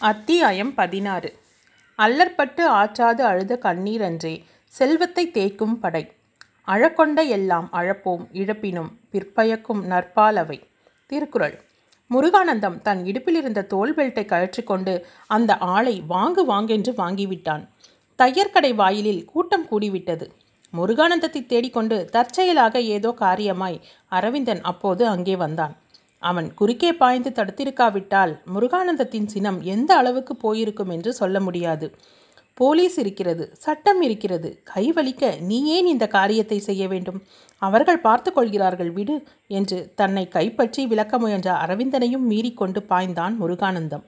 அத்தியாயம் பதினாறு. அல்லற்பட்டு ஆற்றாது அழுத கண்ணீரன்றே செல்வத்தை தேய்க்கும் படை. அழக்கொண்ட எல்லாம் அழப்போம் இழப்பினும் பிற்பயக்கும் நற்பாலவை திருக்குறள். முருகானந்தம் தன் இடுப்பிலிருந்த தோல் பெல்ட்டை கழற்றிக்கொண்டு அந்த ஆளை வாங்கு வாங்கென்று வாங்கிவிட்டான். தையற்கடை வாயிலில் கூட்டம் கூடிவிட்டது. முருகானந்தத்தை தேடிக்கொண்டு தற்செயலாக ஏதோ காரியமாய் அரவிந்தன் அப்போது அங்கே வந்தான். அவன் குறுக்கே பாய்ந்து தடுத்திருக்காவிட்டால் முருகானந்தத்தின் சினம் எந்த அளவுக்கு போயிருக்கும் என்று சொல்ல முடியாது. போலீஸ் இருக்கிறது சட்டம் இருக்கிறது. கை வலிக்க நீ ஏன் இந்த காரியத்தை செய்ய வேண்டும்? அவர்கள் பார்த்து கொள்கிறார்கள் விடு என்று தன்னை கைப்பற்றி விளக்க முயன்ற அரவிந்தனையும் மீறிக்கொண்டு பாய்ந்தான் முருகானந்தம்.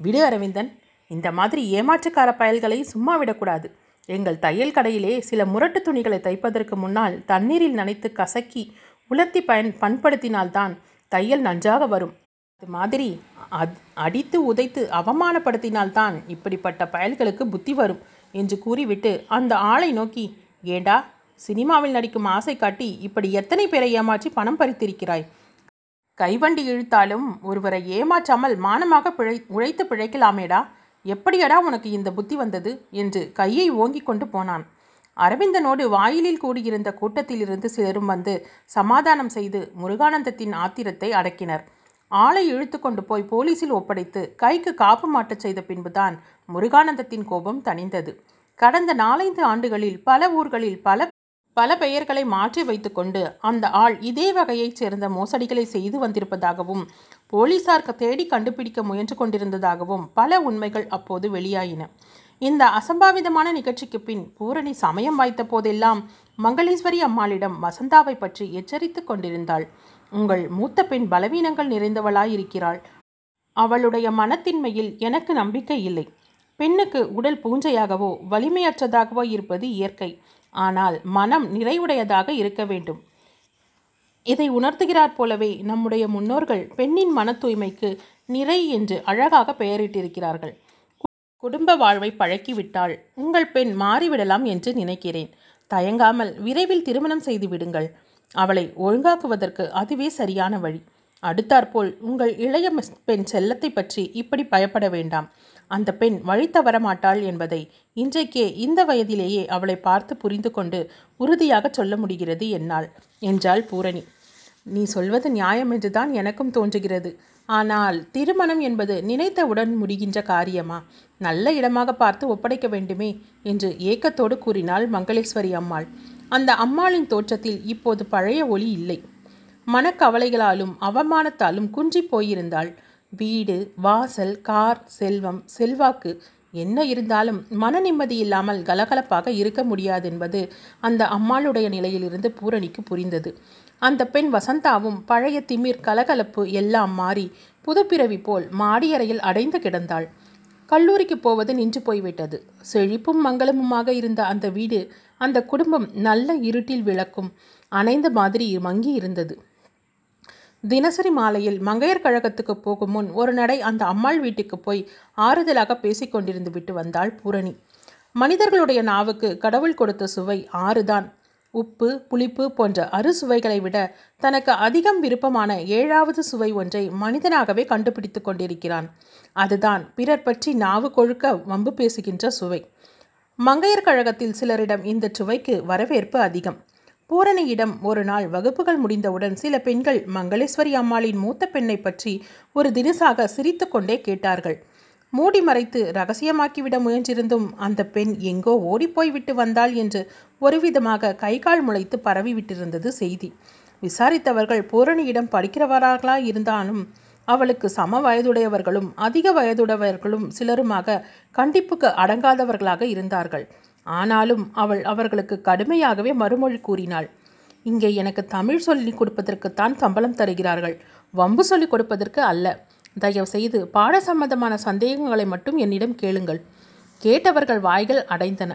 விடு அரவிந்தன் இந்த மாதிரி ஏமாற்றுக்கார பயல்களை சும்மா விடக்கூடாது. எங்கள் தையல் கடையிலே சில முரட்டு துணிகளை தைப்பதற்கு முன்னால் தண்ணீரில் நனைத்து கசக்கி உலர்த்தி பயன் பண்படுத்தினால்தான் தையல் நன்றாக வரும். அது மாதிரி அத் அடித்து உதைத்து அவமானப்படுத்தினால்தான் இப்படிப்பட்ட பயல்களுக்கு புத்தி வரும் என்று கூறிவிட்டு அந்த ஆளை நோக்கி ஏண்டா சினிமாவில் நடிக்கும் ஆசை காட்டி இப்படி எத்தனை பேரை ஏமாற்றி பணம் பறித்திருக்கிறாய்? கைவண்டி இழுத்தாலும் ஒருவரை ஏமாற்றாமல் மானமாக பிழை உழைத்து பிழைக்கலாமேடா? எப்படியடா உனக்கு இந்த புத்தி வந்தது? என்று கையை ஓங்கிக் கொண்டு போனான். அரவிந்தனோடு வாயிலில் கூடியிருந்த கூட்டத்திலிருந்து சிலரும் வந்து சமாதானம் செய்து முருகானந்தத்தின் ஆத்திரத்தை அடக்கினர். ஆளை இழுத்து கொண்டு போய் போலீசில் ஒப்படைத்து கைக்கு காப்பு மாட்டச் செய்த பின்புதான் முருகானந்தத்தின் கோபம் தணிந்தது. கடந்த நாலைந்து ஆண்டுகளில் பல ஊர்களில் பல பல பெயர்களை மாற்றி வைத்துக்கொண்டு அந்த ஆள் இதே வகையைச் சேர்ந்த மோசடிகளை செய்து வந்திருப்பதாகவும் போலீசார் தேடி கண்டுபிடிக்க முயன்று கொண்டிருந்ததாகவும் பல உண்மைகள் அப்போது வெளியாயின. இந்த அசம்பாவிதமான நிகழ்ச்சிக்கு பின் பூரணி சமயம் வாய்த்த போதெல்லாம் மங்களேஸ்வரி அம்மாளிடம் வசந்தாவை பற்றி எச்சரித்து கொண்டிருந்தாள். உங்கள் மூத்த பெண் பலவீனங்கள் நிறைந்தவளாயிருக்கிறாள். அவளுடைய மனத்தின்மையில் எனக்கு நம்பிக்கை இல்லை. பெண்ணுக்கு உடல் பூஞ்சையாகவோ வலிமையற்றதாகவோ இருப்பது இயற்கை. ஆனால் மனம் நிறைவுடையதாக இருக்க வேண்டும். இதை உணர்த்துகிறார் போலவே நம்முடைய முன்னோர்கள் பெண்ணின் மன தூய்மைக்கு நிறை என்று அழகாக பெயரிட்டிருக்கிறார்கள். குடும்ப வாழ்வை பழக்கிவிட்டால் உங்கள் பெண் மாறிவிடலாம் என்று நினைக்கிறேன். தயங்காமல் விரைவில் திருமணம் செய்து விடுங்கள். அவளை ஒழுங்காக்குவதற்கு அதுவே சரியான வழி. அடுத்தாற்போல் உங்கள் இளைய பெண் செல்லத்தை பற்றி இப்படி பயப்பட வேண்டாம். அந்த பெண் வழி தவற மாட்டாள் என்பதை இன்றைக்கே இந்த வயதிலேயே அவளை பார்த்து புரிந்து கொண்டு உறுதியாக சொல்ல முடிகிறது என்னால். என்றாள் பூரணி. நீ சொல்வது நியாயம் என்றுதான் எனக்கும் தோன்றுகிறது. ஆனால் திருமணம் என்பது நினைத்தவுடன் முடிகின்ற காரியமா? நல்ல இடமாக பார்த்து ஒப்படைக்க வேண்டுமே என்று ஏக்கத்தோடு கூறினாள் மங்களேஸ்வரி அம்மாள். அந்த அம்மாளின் தோற்றத்தில் இப்போது பழைய ஒளி இல்லை. மனக்கவலைகளாலும் அவமானத்தாலும் குன்றி போயிருந்தாள். வீடு வாசல் கார் செல்வம் செல்வாக்கு என்ன இருந்தாலும் மன நிம்மதி இல்லாமல் கலகலப்பாக இருக்க முடியாது என்பது அந்த அம்மாளுடைய நிலையிலிருந்து பூரணிக்கு புரிந்தது. அந்த பெண் வசந்தாவும் பழைய திமிர் கலகலப்பு எல்லாம் மாறி புதுப்பிறவி போல் மாடியறையில் அடைந்து கிடந்தாள். கல்லூரிக்கு போவது நின்று போய்விட்டது. செழிப்பும் மங்களமுமாக இருந்த அந்த வீடு அந்த குடும்பம் நல்ல இருட்டில் விளக்கும் அணைந்த மாதிரி மங்கி இருந்தது. தினசரி மாலையில் மங்கையர் கழகத்துக்கு போகும் முன் ஒரு நடை அந்த அம்மாள் வீட்டுக்கு போய் ஆறுதலாக பேசிக்கொண்டிருந்து விட்டு வந்தாள் பூரணி. மனிதர்களுடைய நாவுக்கு கடவுள் கொடுத்த சுவை ஆறுதான். உப்பு புளிப்பு போன்ற அறுசுவைகளை விட தனக்கு அதிகம் விருப்பமான ஏழாவது சுவை ஒன்றை மனிதனாகவே கண்டுபிடித்து கொண்டிருக்கிறான். அதுதான் பிறர் பற்றி நாவு கொழுக்க வம்பு பேசுகின்ற சுவை. மங்கையர் கழகத்தில் சிலரிடம் இந்த சுவைக்கு வரவேற்பு அதிகம். பூரணியிடம் ஒரு நாள் வகுப்புகள் முடிந்தவுடன் சில பெண்கள் மங்களேஸ்வரி அம்மாளின் மூத்த பெண்ணை பற்றி ஒரு தினசாக சிரித்து கொண்டே கேட்டார்கள். மூடி மறைத்து ரகசியமாக்கிவிட முயன்றிருந்தும் அந்த பெண் எங்கோ ஓடிப்போய் விட்டு வந்தாள் என்று ஒருவிதமாக கை கால் முளைத்து பரவிவிட்டிருந்தது செய்தி. விசாரித்தவர்கள் பூரணியிடம் படிக்கிறவர்களா இருந்தாலும் அவளுக்கு சம வயதுடையவர்களும் அதிக வயதுடையவர்களும் சிலருமாக கண்டிப்புக்கு அடங்காதவர்களாக இருந்தார்கள். ஆனாலும் அவள் அவர்களுக்கு கடுமையாகவே மறுமொழி கூறினாள். இங்கே எனக்கு தமிழ் சொல்லிக் கொடுப்பதற்குத்தான் சம்பளம் தருகிறார்கள். வம்பு சொல்லிக் கொடுப்பதற்கு அல்ல. தயவு செய்து பாட சம்பந்தமான சந்தேகங்களை மட்டும் என்னிடம் கேளுங்கள். கேட்டவர்கள் வாய்கள் அடைந்தன.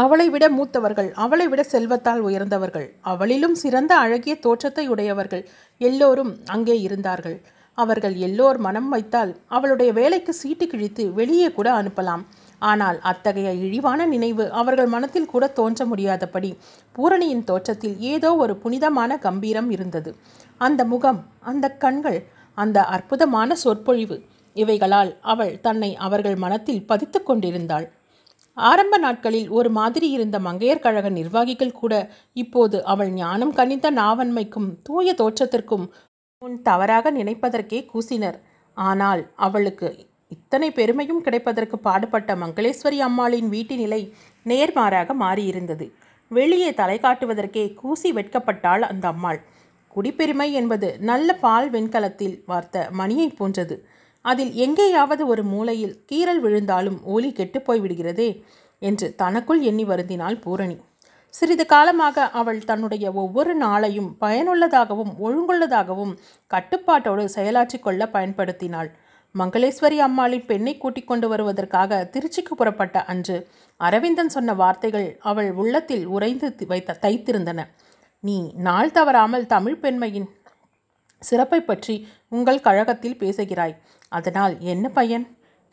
அவளை விட மூத்தவர்கள் அவளை விட செல்வத்தால் உயர்ந்தவர்கள் அவளிலும் சிறந்த அழகிய தோற்றத்தை உடையவர்கள் எல்லோரும் அங்கே இருந்தார்கள். அவர்கள் எல்லோர் மனம் வைத்தால் அவளுடைய வேலைக்கு சீட்டு கிழித்து வெளியே கூட அனுப்பலாம். ஆனால் அத்தகைய இழிவான நினைவு அவர்கள் மனத்தில் கூட தோன்ற முடியாதபடி பூரணியின் தோற்றத்தில் ஏதோ ஒரு புனிதமான கம்பீரம் இருந்தது. அந்த முகம் அந்த கண்கள் அந்த அற்புதமான சொற்பொழிவு. இவைகளால் அவள் தன்னை அவர்கள் மனத்தில் பதித்து கொண்டிருந்தாள். ஆரம்ப நாட்களில் ஒரு மாதிரி இருந்த மங்கையர் கழக நிர்வாகிகள் கூட இப்போது அவள் ஞானம் கனிந்த நாவன்மைக்கும் தூய தோற்றத்திற்கும் முன் தவறாக நினைப்பதற்கே கூசினர். ஆனால் அவளுக்கு இத்தனை பெருமையும் கிடைப்பதற்கு பாடுபட்ட மங்களேஸ்வரி அம்மாளின் வீட்டு நிலை நேர்மாறாக மாறியிருந்தது. வெளியே தலை காட்டுவதற்கே கூசி வெட்கப்பட்டாள் அந்த அம்மாள். குடிப்பெருமை என்பது நல்ல பால் வெண்கலத்தில் வார்த்த மணியைப் போன்றது. அதில் எங்கேயாவது ஒரு மூலையில் கீறல் விழுந்தாலும் ஒலி கெட்டுப்போய் விடுகிறதே என்று தனக்குள் எண்ணி வருந்தினாள் பூரணி. சிறிது காலமாக அவள் தன்னுடைய ஒவ்வொரு நாளையும் பயனுள்ளதாகவும் ஒழுங்குள்ளதாகவும் கட்டுப்பாட்டோடு செயலாற்றிக் கொள்ள பயன்படுத்தினாள். மங்களேஸ்வரி அம்மாளின் பெண்ணை கூட்டிக் கொண்டு வருவதற்காக திருச்சிக்கு புறப்பட்ட அன்று அரவிந்தன் சொன்ன வார்த்தைகள் அவள் உள்ளத்தில் உறைந்து வைத்த தைத்திருந்தன. நீ நாள் தவறாமல் தமிழ் பெண்மையின் சிறப்பை பற்றி உங்கள் கழகத்தில் பேசுகிறாய். அதனால் என்ன பயன்?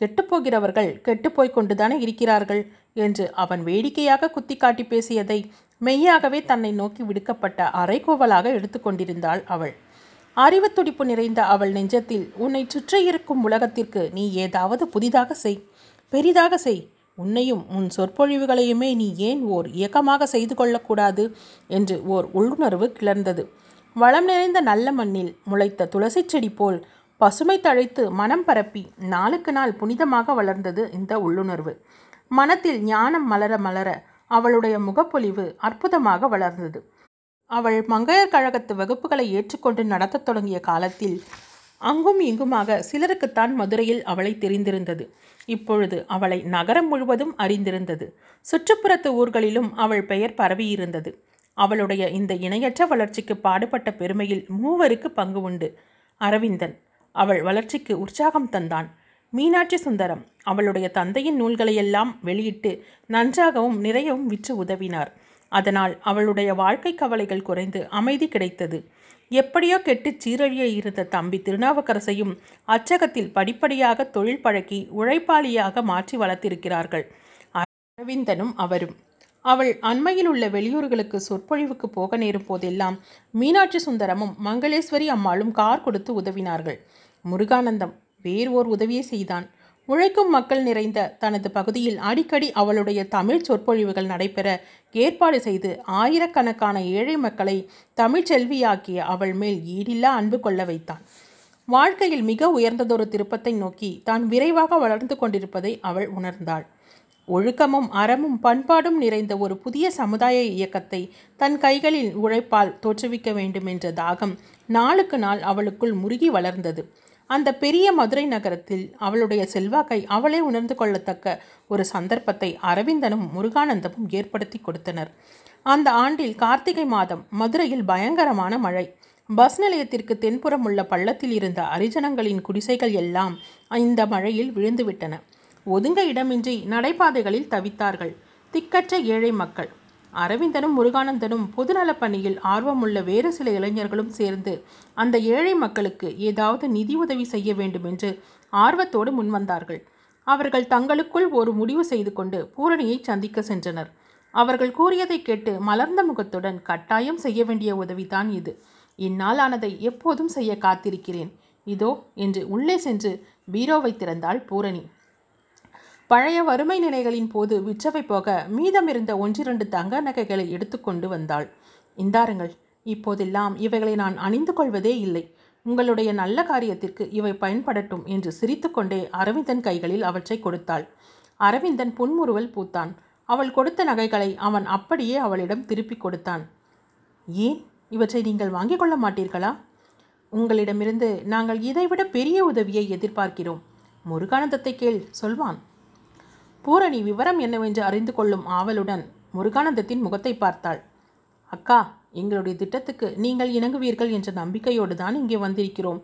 கெட்டுப்போகிறவர்கள் கெட்டுப்போய் கொண்டுதானே இருக்கிறார்கள் என்று அவன் வேடிக்கையாக குத்தி காட்டி பேசியதை மெய்யாகவே தன்னை நோக்கி விடுக்கப்பட்ட அரைக்கோவலாக எடுத்துக்கொண்டிருந்தாள் அவள். அறிவு துடிப்பு நிறைந்த அவள் நெஞ்சத்தில் உன்னை சுற்றியிருக்கும் உலகத்திற்கு நீ ஏதாவது புதிதாக செய் பெரிதாக செய் உன்னையும் உன் சொற்பொழிவுகளையுமே நீ ஏன் ஓர் இயக்கமாக செய்து கொள்ளக்கூடாது? என்று ஓர் உள்ளுணர்வு கிளர்ந்தது. வளம் நிறைந்த நல்ல மண்ணில் முளைத்த துளசி செடி போல் பசுமை தழைத்து மனம் பரப்பி நாளுக்கு நாள் புனிதமாக வளர்ந்தது இந்த உள்ளுணர்வு. மனத்தில் ஞானம் மலர மலர அவளுடைய முகப்பொலிவு அற்புதமாக வளர்ந்தது. அவள் மங்கையர் கழகத்து வகுப்புகளை ஏற்றுக்கொண்டு நடத்தத் தொடங்கிய காலத்தில் அங்கும் இங்குமாக சிலருக்குத்தான் மதுரையில் அவளை தெரிந்திருந்தது. இப்பொழுது அவளை நகரம் முழுவதும் அறிந்திருந்தது. சுற்றுப்புறத்து ஊர்களிலும் அவள் பெயர் பரவியிருந்தது. அவளுடைய இந்த இணையற்ற வளர்ச்சிக்கு பாடுபட்ட பெருமையில் மூவருக்கு பங்கு உண்டு. அரவிந்தன் அவள் வளர்ச்சிக்கு உற்சாகம் தந்தான். மீனாட்சி சுந்தரம் அவளுடைய தந்தையின் நூல்களையெல்லாம் வெளியிட்டு நன்றாகவும் நிறையவும் விற்று உதவினார். அதனால் அவளுடைய வாழ்க்கை கவலைகள் குறைந்து அமைதி கிடைத்தது. எப்படியோ கெட்டு சீரழிய இருந்த தம்பி திருநாவுக்கரசையும் அச்சகத்தில் படிப்படியாக தொழில் பழக்கி உழைப்பாளியாக மாற்றி வளர்த்திருக்கிறார்கள். அரவிந்தனும் அவரும். அவள் அண்மையில் உள்ள வெளியூர்களுக்கு சொற்பொழிவுக்கு போக நேரும் போதெல்லாம் மீனாட்சி சுந்தரமும் மங்களேஸ்வரி அம்மாளும் கார் கொடுத்து உதவினார்கள். முருகானந்தம் வேறு ஓர் உதவியை செய்தான். உழைக்கும் மக்கள் நிறைந்த தனது பகுதியில் அடிக்கடி அவளுடைய தமிழ் சொற்பொழிவுகள் நடைபெற ஏற்பாடு செய்து ஆயிரக்கணக்கான ஏழை மக்களை தமிழ் செல்வியாக்கிய அவள் மேல் ஈடில்லா அன்பு கொள்ள வைத்தான். வாழ்க்கையில் மிக உயர்ந்ததொரு திருப்பத்தை நோக்கி தான் விரைவாக வளர்ந்து கொண்டிருப்பதை அவள் உணர்ந்தாள். ஒழுக்கமும் அறமும் பண்பாடும் நிறைந்த ஒரு புதிய சமுதாய இயக்கத்தை தன் கைகளில் உழைப்பால் தோற்றுவிக்க வேண்டும் என்ற தாகம் நாளுக்கு நாள் அவளுக்குள் முருகி வளர்ந்தது. அந்த பெரிய மதுரை நகரத்தில் அவளுடைய செல்வாக்கை அவளே உணர்ந்து கொள்ளத்தக்க ஒரு சந்தர்ப்பத்தை அரவிந்தனும் முருகானந்தமும் ஏற்படுத்தி கொடுத்தனர். அந்த ஆண்டில் கார்த்திகை மாதம் மதுரையில் பயங்கரமான மழை. பஸ் நிலையத்திற்கு தென்புறம் உள்ள பள்ளத்தில் இருந்த அரிஜனங்களின் குடிசைகள் எல்லாம் இந்த மழையில் விழுந்துவிட்டன. ஒதுங்க இடமின்றி நடைபாதைகளில் தவித்தார்கள். திக்கற்ற ஏழை மக்கள் அரவிந்தனும் முருகானந்தனும் பொதுநலப் பணியில் ஆர்வமுள்ள வேறு சில இளைஞர்களும் சேர்ந்து அந்த ஏழை மக்களுக்கு ஏதாவது நிதி உதவி செய்ய வேண்டும் என்று ஆர்வத்தோடு முன்வந்தார்கள். அவர்கள் தங்களுக்குள் ஒரு முடிவு செய்து கொண்டு பூரணியை சந்திக்க சென்றனர். அவர்கள் கூறியதை கேட்டு மலர்ந்த முகத்துடன் கட்டாயம் செய்ய வேண்டிய உதவிதான் இது. இந்நாள் ஆனதை எப்போதும் செய்ய காத்திருக்கிறேன். இதோ என்று உள்ளே சென்று பீரோவை திறந்தாள் பூரணி. பழைய வறுமை நிலைகளின் போது விற்றவை போக மீதமிருந்த ஒன்றிரண்டு தங்க நகைகளை எடுத்துக்கொண்டு வந்தாள். இந்தாருங்கள் இப்போதெல்லாம் இவைகளை நான் அணிந்து கொள்வதே இல்லை. உங்களுடைய நல்ல காரியத்திற்கு இவை பயன்படட்டும் என்று சிரித்துக்கொண்டே அரவிந்தன் கைகளில் அவற்றை கொடுத்தாள். அரவிந்தன் புன்முறுவல் பூத்தான். அவள் கொடுத்த நகைகளை அவன் அப்படியே அவளிடம் திருப்பி கொடுத்தான். ஏன்? இவற்றை நீங்கள் வாங்கிக் கொள்ள மாட்டீர்களா? உங்களிடமிருந்து நாங்கள் இதைவிட பெரிய உதவியை எதிர்பார்க்கிறோம். முருகானந்தத்தை கேள் சொல்வான். பூரணி விவரம் என்னவென்று அறிந்து கொள்ளும் ஆவலுடன் முருகானந்தத்தின் முகத்தை பார்த்தாள். அக்கா எங்களுடைய திட்டத்துக்கு நீங்கள் இணங்குவீர்கள் என்ற நம்பிக்கையோடு தான் இங்கே வந்திருக்கிறோம்.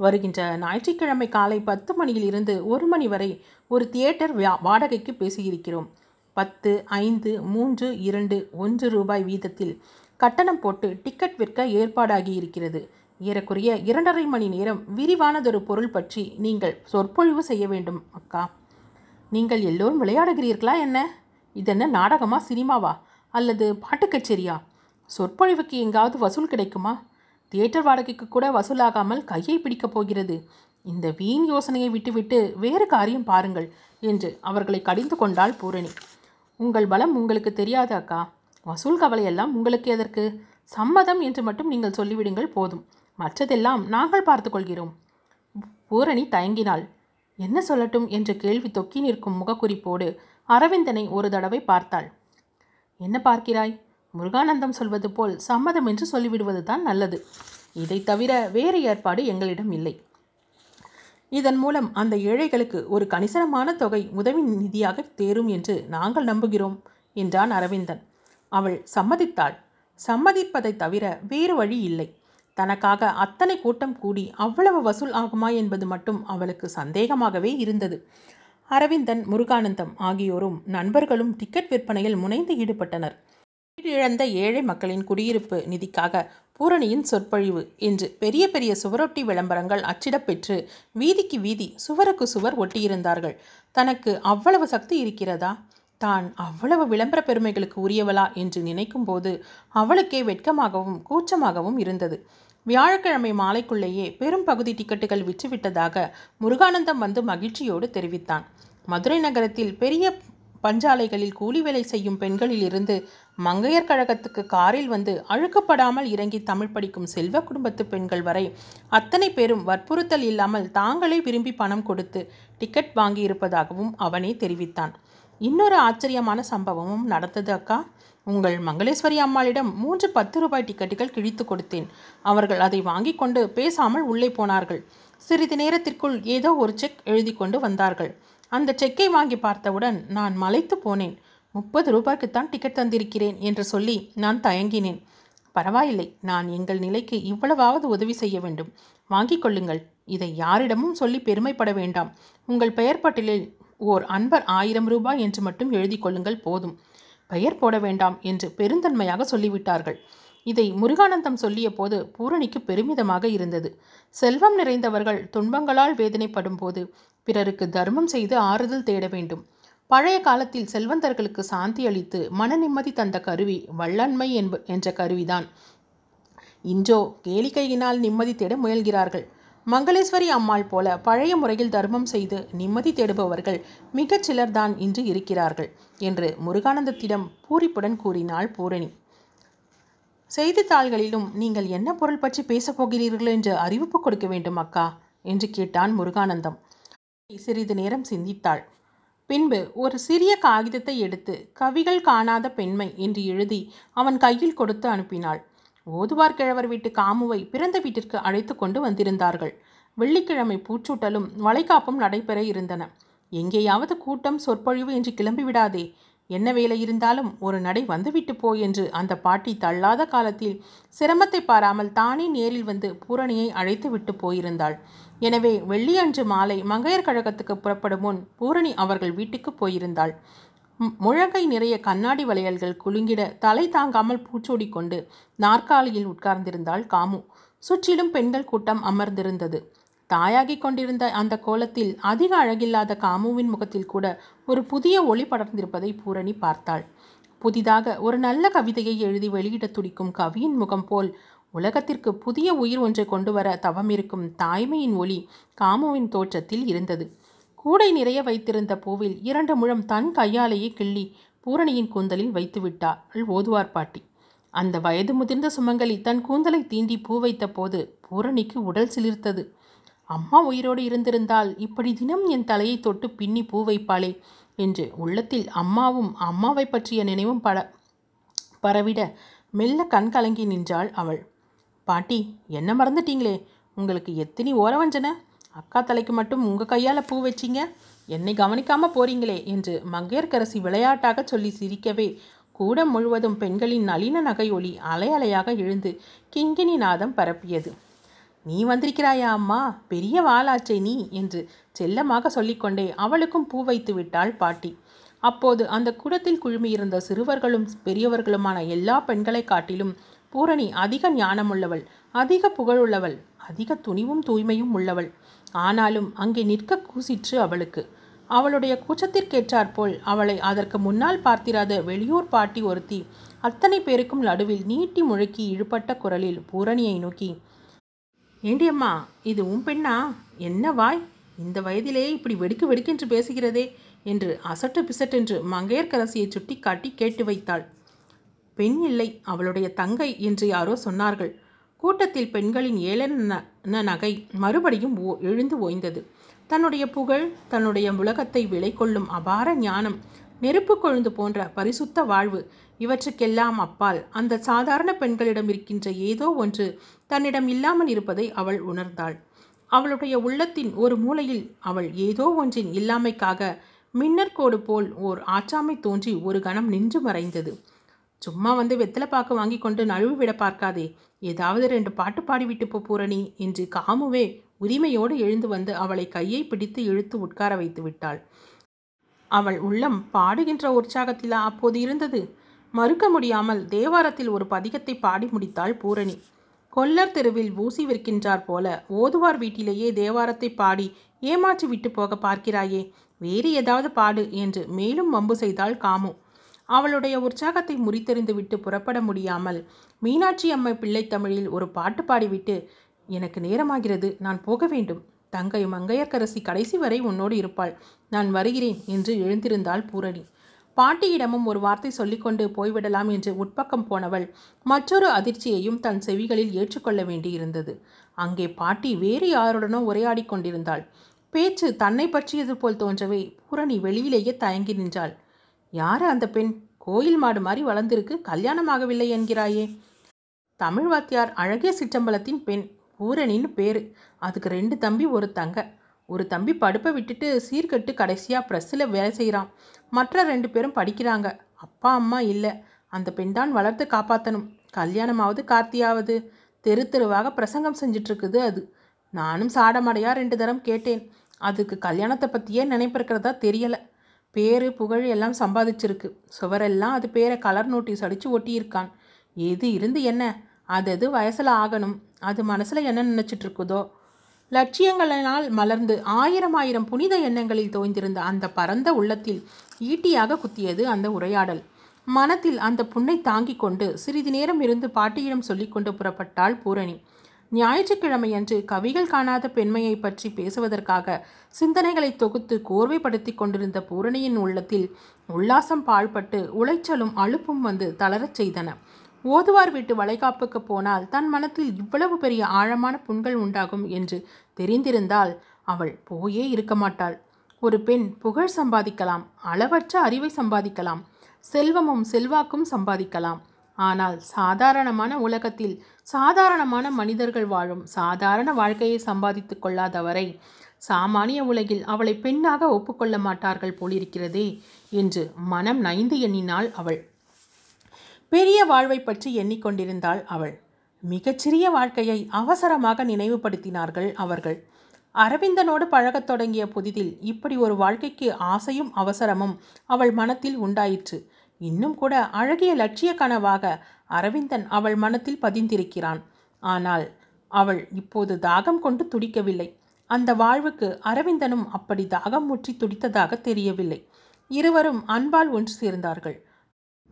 வருகின்ற ஞாயிற்றுக்கிழமை காலை பத்து மணியில் இருந்து ஒரு மணி வரை ஒரு தியேட்டர் வாடகைக்கு பேசியிருக்கிறோம். பத்து ஐந்து மூன்று இரண்டு ஒன்று ரூபாய் வீதத்தில் கட்டணம் போட்டு டிக்கெட் விற்க ஏற்பாடாகி இருக்கிறது. ஏறக்குறைய இரண்டரை மணி நேரம் விரிவானதொரு பொருள் பற்றி நீங்கள் சொற்பொழிவு செய்ய வேண்டும் அக்கா. நீங்கள் எல்லோரும் விளையாடுகிறீர்களா என்ன? இதென்ன நாடகமா சினிமாவா? அல்லது பாட்டு கச்சேரியா? சொற்பொழிவுக்கு எங்காவது வசூல் கிடைக்குமா? தியேட்டர் வாடகைக்கு கூட வசூலாகாமல் கையை பிடிக்கப் போகிறது. இந்த வீண் யோசனையை விட்டுவிட்டு வேறு காரியம் பாருங்கள் என்று அவர்களை கடிந்து கொண்டாள் பூரணி. உங்கள் பலம் உங்களுக்கு தெரியாது அக்கா. வசூல் கவலையெல்லாம் உங்களுக்கு எதற்கு? சம்மதம் என்று மட்டும் நீங்கள் சொல்லிவிடுங்கள் போதும். மற்றதெல்லாம் நாங்கள் பார்த்துக்கொள்கிறோம் பூரணி தயங்கினாள். என்ன சொல்லட்டும் என்ற கேள்வி தொக்கி நிற்கும் முகக்குறிப்போடு அரவிந்தனை ஒரு தடவை பார்த்தாள். என்ன பார்க்கிறாய்? முருகானந்தம் சொல்வது போல் சம்மதம் என்று சொல்லிவிடுவது தான் நல்லது. இதை தவிர வேறு ஏற்பாடு எங்களிடம் இல்லை. இதன் மூலம் அந்த ஏழைகளுக்கு ஒரு கணிசனமான தொகை உதவி நிதியாக தேரும் என்று நாங்கள் நம்புகிறோம் என்றான் அரவிந்தன். அவள் சம்மதித்தாள். சம்மதிப்பதை தவிர வேறு வழி இல்லை. தனக்காக அத்தனை கூட்டம் கூடி அவ்வளவு வசூல் ஆகுமா என்பது மட்டும் அவளுக்கு சந்தேகமாகவே இருந்தது. அரவிந்தன் முருகானந்தம் ஆகியோரும் நண்பர்களும் டிக்கெட் விற்பனையில் முனைந்து ஈடுபட்டனர். வீடிழந்த ஏழை மக்களின் குடியிருப்பு நிதிக்காக பூரணியின் சொற்பொழிவு என்று பெரிய பெரிய சுவரொட்டி விளம்பரங்கள் அச்சிடப்பெற்று வீதிக்கு வீதி சுவருக்கு சுவர் ஒட்டியிருந்தார்கள். தனக்கு அவ்வளவு சக்தி இருக்கிறதா? தான் அவ்வளவு விளம்பர பெருமைகளுக்கு உரியவளா என்று நினைக்கும் போது அவளுக்கே வெட்கமாகவும் கூச்சமாகவும் இருந்தது. வியாழக்கிழமை மாலைக்குள்ளேயே பெரும் பகுதி டிக்கெட்டுகள் விற்றுவிட்டதாக முருகானந்தம் வந்து மகிழ்ச்சியோடு தெரிவித்தான். மதுரை நகரத்தில் பெரிய பஞ்சாலைகளில் கூலி வேலை செய்யும் பெண்களிலிருந்து மங்கையர் கழகத்துக்கு காரில் வந்து அழுக்கப்படாமல் இறங்கி தமிழ் படிக்கும் செல்வ குடும்பத்து பெண்கள் வரை அத்தனை பேரும் வற்புறுத்தல் இல்லாமல் தாங்களே விரும்பி பணம் கொடுத்து டிக்கெட் வாங்கியிருப்பதாகவும் அவனே தெரிவித்தான். இன்னொரு ஆச்சரியமான சம்பவமும் நடந்தது அக்கா. உங்கள் மங்களேஸ்வரி அம்மாளிடம் மூன்று பத்து ரூபாய் டிக்கெட்டுகள் கிழித்து கொடுத்தேன். அவர்கள் அதை வாங்கி கொண்டு பேசாமல் உள்ளே போனார்கள். சிறிது நேரத்திற்குள் ஏதோ ஒரு செக் எழுதி கொண்டு வந்தார்கள். அந்த செக்கை வாங்கி பார்த்தவுடன் நான் மலைத்து போனேன். முப்பது ரூபாய்க்குத்தான் டிக்கெட் தந்திருக்கிறேன் என்று சொல்லி நான் தயங்கினேன். பரவாயில்லை நான் எங்கள் நிலைக்கு இவ்வளவாவது உதவி செய்ய வேண்டும். வாங்கிக் கொள்ளுங்கள். இதை யாரிடமும் சொல்லி பெருமைப்பட வேண்டாம். உங்கள் பெயர் பட்டியலில் ஓர் அன்பர் ஆயிரம் ரூபாய் என்று மட்டும் எழுதி கொள்ளுங்கள் போதும். பெயர் போட வேண்டாம் என்று பெருந்தன்மையாக சொல்லிவிட்டார்கள். இதை முருகானந்தம் சொல்லிய போது பூரணிக்கு பெருமிதமாக இருந்தது. செல்வம் நிறைந்தவர்கள் துன்பங்களால் வேதனைப்படும் போது பிறருக்கு தர்மம் செய்து ஆறுதல் தேட வேண்டும். பழைய காலத்தில் செல்வந்தர்களுக்கு சாந்தி அளித்து மன நிம்மதி தந்த கருவி வள்ளன்மை என்ப என்ற கருவிதான். இன்றோ கேளிக்கையினால் நிம்மதி தேட முயல்கிறார்கள். மங்களேஸ்வரி அம்மாள் போல பழைய முறையில் தர்மம் செய்து நிம்மதி தேடுபவர்கள் மிகச் சிலர்தான் இன்று இருக்கிறார்கள் என்று முருகானந்தத்திடம் பூரிப்புடன் கூறினாள் பூரணி. செய்தித்தாள்களிலும் நீங்கள் என்ன பொருள் பற்றி பேசப் போகிறீர்கள் என்று அறிவிப்பு கொடுக்க வேண்டும் அக்கா என்று கேட்டான் முருகானந்தம். சிறிது நேரம் சிந்தித்தாள். பின்பு ஒரு சிறிய காகிதத்தை எடுத்து கவிகள் காணாத பெண்மை என்று எழுதி அவன் கையில் கொடுத்து அனுப்பினாள். ஓதுவார் கிழவர் வீட்டு காமுவை பிறந்த வீட்டிற்கு அழைத்து கொண்டு வந்திருந்தார்கள். வெள்ளிக்கிழமை பூச்சூட்டலும் வளைகாப்பும் நடைபெற இருந்தன. எங்கேயாவது கூட்டம் சொற்பொழிவு என்று கிளம்பிவிடாதே. என்ன வேலை இருந்தாலும் ஒரு நடை வந்துவிட்டு போ என்று அந்த பாட்டி தள்ளாத காலத்தில் சிரமத்தை பாராமல் தானே நேரில் வந்து பூரணியை அழைத்து விட்டு போயிருந்தாள். எனவே வெள்ளியன்று மாலை மங்கையர் கழகத்துக்கு புறப்படும் முன் பூரணி அவர்கள் வீட்டுக்கு போயிருந்தாள். முழங்கை நிறைய கண்ணாடி வளையல்கள் குலுங்கிட தலை தாங்காமல் பூச்சோடி கொண்டு நாற்காலியில் உட்கார்ந்திருந்தாள் காமு. சுற்றிலும் பெண்கள் கூட்டம் அமர்ந்திருந்தது. தாயாகி கொண்டிருந்த அந்த கோலத்தில் அதிக அழகில்லாத காமுவின் முகத்தில் கூட ஒரு புதிய ஒளி படர்ந்திருப்பதை பூரணி பார்த்தாள். புதிதாக ஒரு நல்ல கவிதையை எழுதி வெளியிட துடிக்கும் கவியின் முகம் போல் உலகத்திற்கு புதிய உயிர் ஒன்றை கொண்டு வர தவமிருக்கும் தாய்மையின் ஒளி காமுவின் தோற்றத்தில் இருந்தது. கூடை நிறைய வைத்திருந்த பூவில் இரண்டு முழம் தன் கையாலேயே கிள்ளி பூரணியின் கூந்தலில் வைத்து விட்டாள் ஓதுவார் பாட்டி. அந்த வயது முதிர்ந்த சுமங்கலி தன் கூந்தலை தீண்டி பூ வைத்த போது பூரணிக்கு உடல் சிலிர்த்தது. அம்மா உயிரோடு இருந்திருந்தால் இப்படி தினம் என் தலையை தொட்டு பின்னி பூ வைப்பாளே என்று உள்ளத்தில் அம்மாவும் அம்மாவை பற்றிய நினைவும் பட பரவிட மெல்ல கண் கலங்கி நின்றாள் அவள். பாட்டி என்ன மறந்துட்டீங்களே? உங்களுக்கு எத்தனை ஓரவஞ்சனை? அக்கா தலைக்கு மட்டும் உங்கள் கையால் பூ வச்சிங்க? என்னை கவனிக்காமல் போறீங்களே என்று மங்கையர்கரசி விளையாட்டாக சொல்லி சிரிக்கவே கூடம் முழுவதும் பெண்களின் நளின நகை ஒளி அலை அலையாக எழுந்து கிங்கினி நாதம் பரப்பியது. நீ வந்திருக்கிறாயா அம்மா? பெரிய வாளாச்சே நீ? என்று செல்லமாக சொல்லிக்கொண்டே அவளுக்கும் பூ வைத்து விட்டாள் பாட்டி. அப்போது அந்த குடத்தில் குழுமியிருந்த சிறுவர்களும் பெரியவர்களுமான எல்லா பெண்களை காட்டிலும் பூரணி அதிக ஞானமுள்ளவள் அதிக புகழுள்ளவள் அதிக துணிவும் தூய்மையும் உள்ளவள். ஆனாலும் அங்கே நிற்க கூசிற்று அவளுக்கு. அவளுடைய கூச்சத்திற்கேற்றாற்போல் அவளை அதற்கு முன்னால் பார்த்திராத வெளியூர் பாட்டி ஒருத்தி அத்தனை பேருக்கும் நடுவில் நீட்டி முழுக்கி இழுபட்ட குரலில் பூரணியை நோக்கி ஏண்டியம்மா இது உன் பெண்ணா? என்ன வாய்? இந்த வயதிலே இப்படி வெடுக்கு வெடுக்கென்று பேசுகிறதே? என்று அசட்டு பிசட்டென்று மங்கையர்கரசியை சுட்டி காட்டி கேட்டு வைத்தாள். பெண் இல்லை அவளுடைய தங்கை என்று யாரோ சொன்னார்கள். கூட்டத்தில் பெண்களின் ஏளன நகை மறுபடியும் ஓ எழுந்து ஓய்ந்தது. தன்னுடைய புகழ் தன்னுடைய உலகத்தை விலை கொள்ளும் அபார ஞானம் நெருப்பு கொழுந்து போன்ற பரிசுத்த வாழ்வு இவற்றுக்கெல்லாம் அப்பால் அந்த சாதாரண பெண்களிடம் இருக்கின்ற ஏதோ ஒன்று தன்னிடம் இல்லாமல் இருப்பதை அவள் உணர்ந்தாள். அவளுடைய உள்ளத்தின் ஒரு மூலையில் அவள் ஏதோ ஒன்றின் இல்லாமைக்காக மின்னற்கோடு போல் ஓர் ஆற்றாமை தோன்றி ஒரு கணம் நின்று மறைந்தது. சும்மா வந்து வெத்தலை பாக்கு வாங்கி கொண்டு நழுவு விட பார்க்காதே. ஏதாவது ரெண்டு பாட்டு பாடிவிட்டு போ பூரணி என்று காமுவே உரிமையோடு எழுந்து வந்து அவளை கையை பிடித்து இழுத்து உட்கார வைத்து விட்டாள். அவள் உள்ளம் பாடுகின்ற உற்சாகத்திலா அப்போது இருந்தது? மறுக்க முடியாமல் தேவாரத்தில் ஒரு பதிகத்தை பாடி முடித்தாள் பூரணி. கொல்லர் தெருவில் ஊசி விற்கின்றார் போல ஓதுவார் வீட்டிலேயே தேவாரத்தை பாடி ஏமாற்றி விட்டு போக பார்க்கிறாயே. வேறு ஏதாவது பாடு என்று மேலும் வம்பு செய்தாள் காமு. அவளுடைய உற்சாகத்தை முறித்தெறிந்துவிட்டு புறப்பட முடியாமல் மீனாட்சி அம்மை பிள்ளை தமிழில் ஒரு பாட்டு பாடிவிட்டு எனக்கு நேரமாகிறது நான் போக வேண்டும். தங்கை மங்கையர்க்கரசி கடைசி வரை உன்னோடு இருப்பாள். நான் வருகிறேன் என்று எழுந்திருந்தாள் பூரணி. பாட்டியிடமும் ஒரு வார்த்தை சொல்லிக்கொண்டு போய்விடலாம் என்று உட்பக்கம் போனவள் மற்றொரு அதிர்ச்சியையும் தன் செவிகளில் ஏற்றுக்கொள்ள வேண்டியிருந்தது. அங்கே பாட்டி வேறு யாருடனோ உரையாடி கொண்டிருந்தாள். பேச்சு தன்னை பற்றியது போல் தோன்றவே பூரணி வெளியிலேயே தயங்கி நின்றாள். யாரு அந்த பெண்? கோயில் மாடு மாதிரி வளர்ந்திருக்கு கல்யாணமாகவில்லை என்கிறாயே. தமிழ் வாத்தியார் அழகிய சிற்றம்பலத்தின் பெண் பூரணின்னு பேர். அதுக்கு ரெண்டு தம்பி ஒரு தங்க. ஒரு தம்பி படுப்பை விட்டுட்டு சீர்கட்டு கடைசியாக ப்ரெஸ்ஸில் வேலை செய்கிறான் மற்ற ரெண்டு பேரும் படிக்கிறாங்க. அப்பா அம்மா இல்லை. அந்த பெண் தான் வளர்த்து காப்பாற்றணும் கல்யாணமாவது கார்த்தியாவது. தெரு தெருவாக பிரசங்கம் செஞ்சிட்ருக்குது அது. நானும் சாடமடையாக ரெண்டு தரம் கேட்டேன். அதுக்கு கல்யாணத்தை பற்றியே நினைப்பிருக்கிறதா தெரியலை. பேர் புகழ் எல்லாம் சம்பாதிச்சிருக்கு. சுவரெல்லாம் அது பேரை கலர் நோட்டீஸ் அடித்து ஒட்டியிருக்கான். எது இருந்து என்ன? அது அது வயசில் ஆகணும்? அது மனசில் என்ன நினச்சிட்டு இருக்குதோ லட்சியங்களினால் மலர்ந்து ஆயிரம் ஆயிரம் புனித எண்ணங்களில் தோய்ந்திருந்த அந்த பரந்த உள்ளத்தில் ஈட்டியாக குத்தியது அந்த உரையாடல். மனத்தில் அந்த புண்ணை தாங்கிக் கொண்டு சிறிது நேரம் இருந்து பாட்டியிடம் சொல்லிக்கொண்டு புறப்பட்டாள் பூரணி. ஞாயிற்றுக்கிழமையன்று கவிகள் காணாத பெண்மையை பற்றி பேசுவதற்காக சிந்தனைகளை தொகுத்து கோர்வைப்படுத்தி கொண்டிருந்த பூரணியின் உள்ளத்தில் உல்லாசம் பாழ்பட்டு உளைச்சலும் அழுப்பும் வந்து தளரச் செய்தன. ஓதுவார் வீட்டு வளைகாப்புக்கு போனால் தன் மனத்தில் இவ்வளவு பெரிய ஆழமான புண்கள் உண்டாகும் என்று தெரிந்திருந்தால் அவள் போயே இருக்க மாட்டாள். ஒரு பெண் புகழ் சம்பாதிக்கலாம் அளவற்ற அறிவை சம்பாதிக்கலாம் செல்வமும் செல்வாக்கும் சம்பாதிக்கலாம். ஆனால் சாதாரணமான உலகத்தில் சாதாரணமான மனிதர்கள் வாழும் சாதாரண வாழ்க்கையை சம்பாதித்து கொள்ளாதவரை சாமானிய உலகில் அவளை பெண்ணாக ஒப்புக்கொள்ள மாட்டார்கள் போலிருக்கிறதே என்று மனம் நைந்து எண்ணினாள் அவள். பெரிய வாழ்வை பற்றி எண்ணிக்கொண்டிருந்தாள் அவள். மிகச்சிறிய வாழ்க்கையை அவசரமாக நினைவுபடுத்தினார்கள் அவர்கள். அரவிந்தனோடு பழகத் தொடங்கிய புதிதில் இப்படி ஒரு வாழ்க்கைக்கு ஆசையும் அவசரமும் அவள் மனத்தில் உண்டாயிற்று. இன்னும் கூட அழகிய லட்சிய கனவாக அரவிந்தன் அவள் மனத்தில் பதிந்திருக்கிறான். ஆனால் அவள் இப்போது தாகம் கொண்டு துடிக்கவில்லை. அந்த வாழ்வுக்கு அரவிந்தனும் அப்படி தாகம் முற்றி துடித்ததாக தெரியவில்லை. இருவரும் அன்பால் ஒன்று சேர்ந்தார்கள்.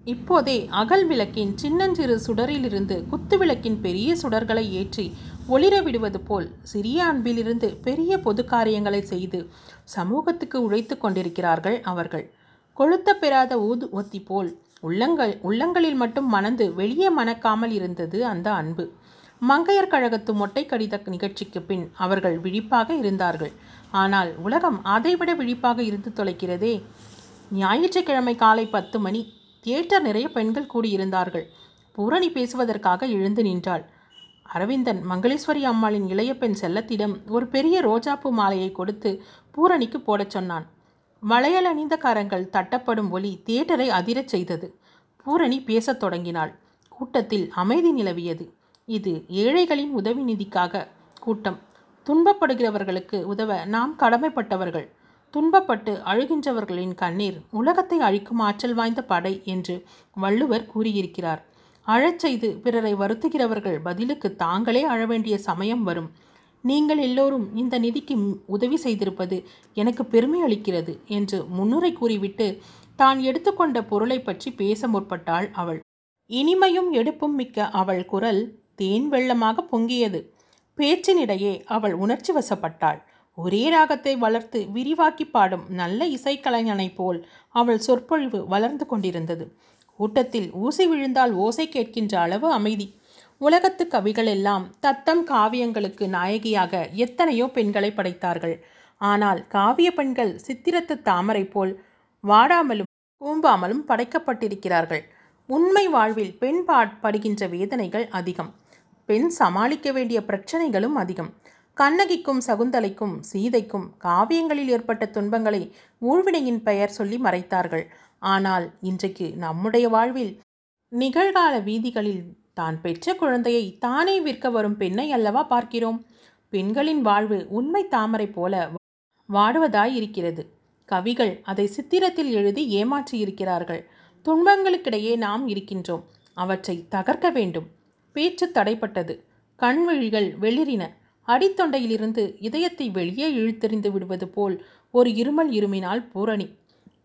இப்போதே அகல் விளக்கின் சின்னஞ்சிறு சுடரிலிருந்து குத்து விளக்கின் பெரிய சுடர்களை ஏற்றி ஒளிர விடுவது போல் சிறிய அன்பிலிருந்து பெரிய பொது காரியங்களை செய்து சமூகத்துக்கு உழைத்து கொண்டிருக்கிறார்கள் அவர்கள். கொளுத்த பெறாத ஊது ஒத்தி போல் உள்ளங்கள் உள்ளங்களில் மட்டும் மணந்து வெளியே மணக்காமல் இருந்தது அந்த அன்பு. மங்கையர் கழகத்து மொட்டை கடித நிகழ்ச்சிக்கு பின் அவர்கள் விழிப்பாக இருந்தார்கள். ஆனால் உலகம் அதைவிட விழிப்பாக இருந்து தொலைக்கிறதே. ஞாயிற்றுக்கிழமை காலை பத்து மணி தியேட்டர் நிறைய பெண்கள் கூடியிருந்தார்கள். பூரணி பேசுவதற்காக எழுந்து நின்றாள். அரவிந்தன் மங்களேஸ்வரி அம்மாளின் இளைய பெண் செல்லத்திடம் ஒரு பெரிய ரோஜாப்பூ மாலையை கொடுத்து பூரணிக்கு போடச் சொன்னான். வளையல் அணிந்த கரங்கள் தட்டப்படும் ஒலி தியேட்டரை அதிரச் செய்தது. பூரணி பேசத் தொடங்கினாள். கூட்டத்தில் அமைதி நிலவியது. இது ஏழைகளின் உதவி நிதிக்காக கூட்டம். துன்பப்படுகிறவர்களுக்கு உதவ நாம் கடமைப்பட்டவர்கள். துன்பப்பட்டு அழுகின்றவர்களின் கண்ணீர் உலகத்தை அழிக்கும் ஆற்றல் வாய்ந்த படை என்று வள்ளுவர் கூறியிருக்கிறார். அழச் செய்து பிறரை வருத்துகிறவர்கள் பதிலுக்கு தாங்களே அழவேண்டிய சமயம் வரும். நீங்கள் எல்லோரும் இந்த நிதிக்கு உதவி செய்திருப்பது எனக்கு பெருமை அளிக்கிறது என்று முன்னுரை கூறிவிட்டு தான் எடுத்துக்கொண்ட பொருளை பற்றி பேச முற்பட்டாள் அவள். இனிமையும் எடுப்பும் மிக்க அவள் குரல் தேன் வெள்ளமாக பொங்கியது. பேச்சினிடையே அவள் உணர்ச்சி வசப்பட்டாள். ஒரே ராகத்தை வளர்த்து விரிவாக்கி பாடும் நல்ல இசைக்கலைஞனைப் போல் அவள் சொற்பொழிவு வளர்ந்து கொண்டிருந்தது. கூட்டத்தில் ஊசி விழுந்தால் ஓசை கேட்கின்ற அளவு அமைதி. உலகத்து கவிகள் எல்லாம் தத்தம் காவியங்களுக்கு நாயகியாக எத்தனையோ பெண்களை படைத்தார்கள். ஆனால் காவிய பெண்கள் சித்திரத்து தாமரை போல் வாடாமலும் கூம்பாமலும் படைக்கப்பட்டிருக்கிறார்கள். உண்மை வாழ்வில் பெண் படுகின்ற வேதனைகள் அதிகம். பெண் சமாளிக்க வேண்டிய பிரச்சனைகளும் அதிகம். கண்ணகிக்கும் சகுந்தலைக்கும் சீதைக்கும் காவியங்களில் ஏற்பட்ட துன்பங்களை ஊழ்வினையின் பெயர் சொல்லி மறைத்தார்கள். ஆனால் இன்றைக்கு நம்முடைய வாழ்வில் நிகழ்கால வீதிகளில் தான் பெற்ற குழந்தையை தானே விற்க வரும் பெண்ணை அல்லவா பார்க்கிறோம்? பெண்களின் வாழ்வு உண்மை தாமரை போல வாடுவதாய் இருக்கிறது கவிகள் அதை சித்திரத்தில் எழுதி ஏமாற்றியிருக்கிறார்கள். துன்பங்களுக்கிடையே நாம் இருக்கின்றோம். அவற்றை தகர்க்க வேண்டும். பேச்சு தடைப்பட்டது. கண்விழிகள் வெளிரின அடித்தொண்டையிலிருந்து இதயத்தை வெளியே இழுத்தெறிந்து விடுவது போல் ஒரு இருமல் இருமினால் பூரணி.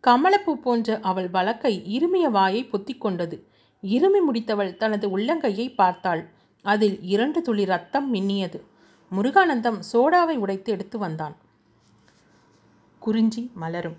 கமலப்பூ போன்ற அவள் வழக்கை இருமிய வாயை பொத்திக்கொண்டது இருமி முடித்தவள் தனது உள்ளங்கையை பார்த்தாள். அதில் இரண்டு துளி ரத்தம் மின்னியது. முருகானந்தம் சோடாவை உடைத்து எடுத்து வந்தான். குறிஞ்சி மலரும்.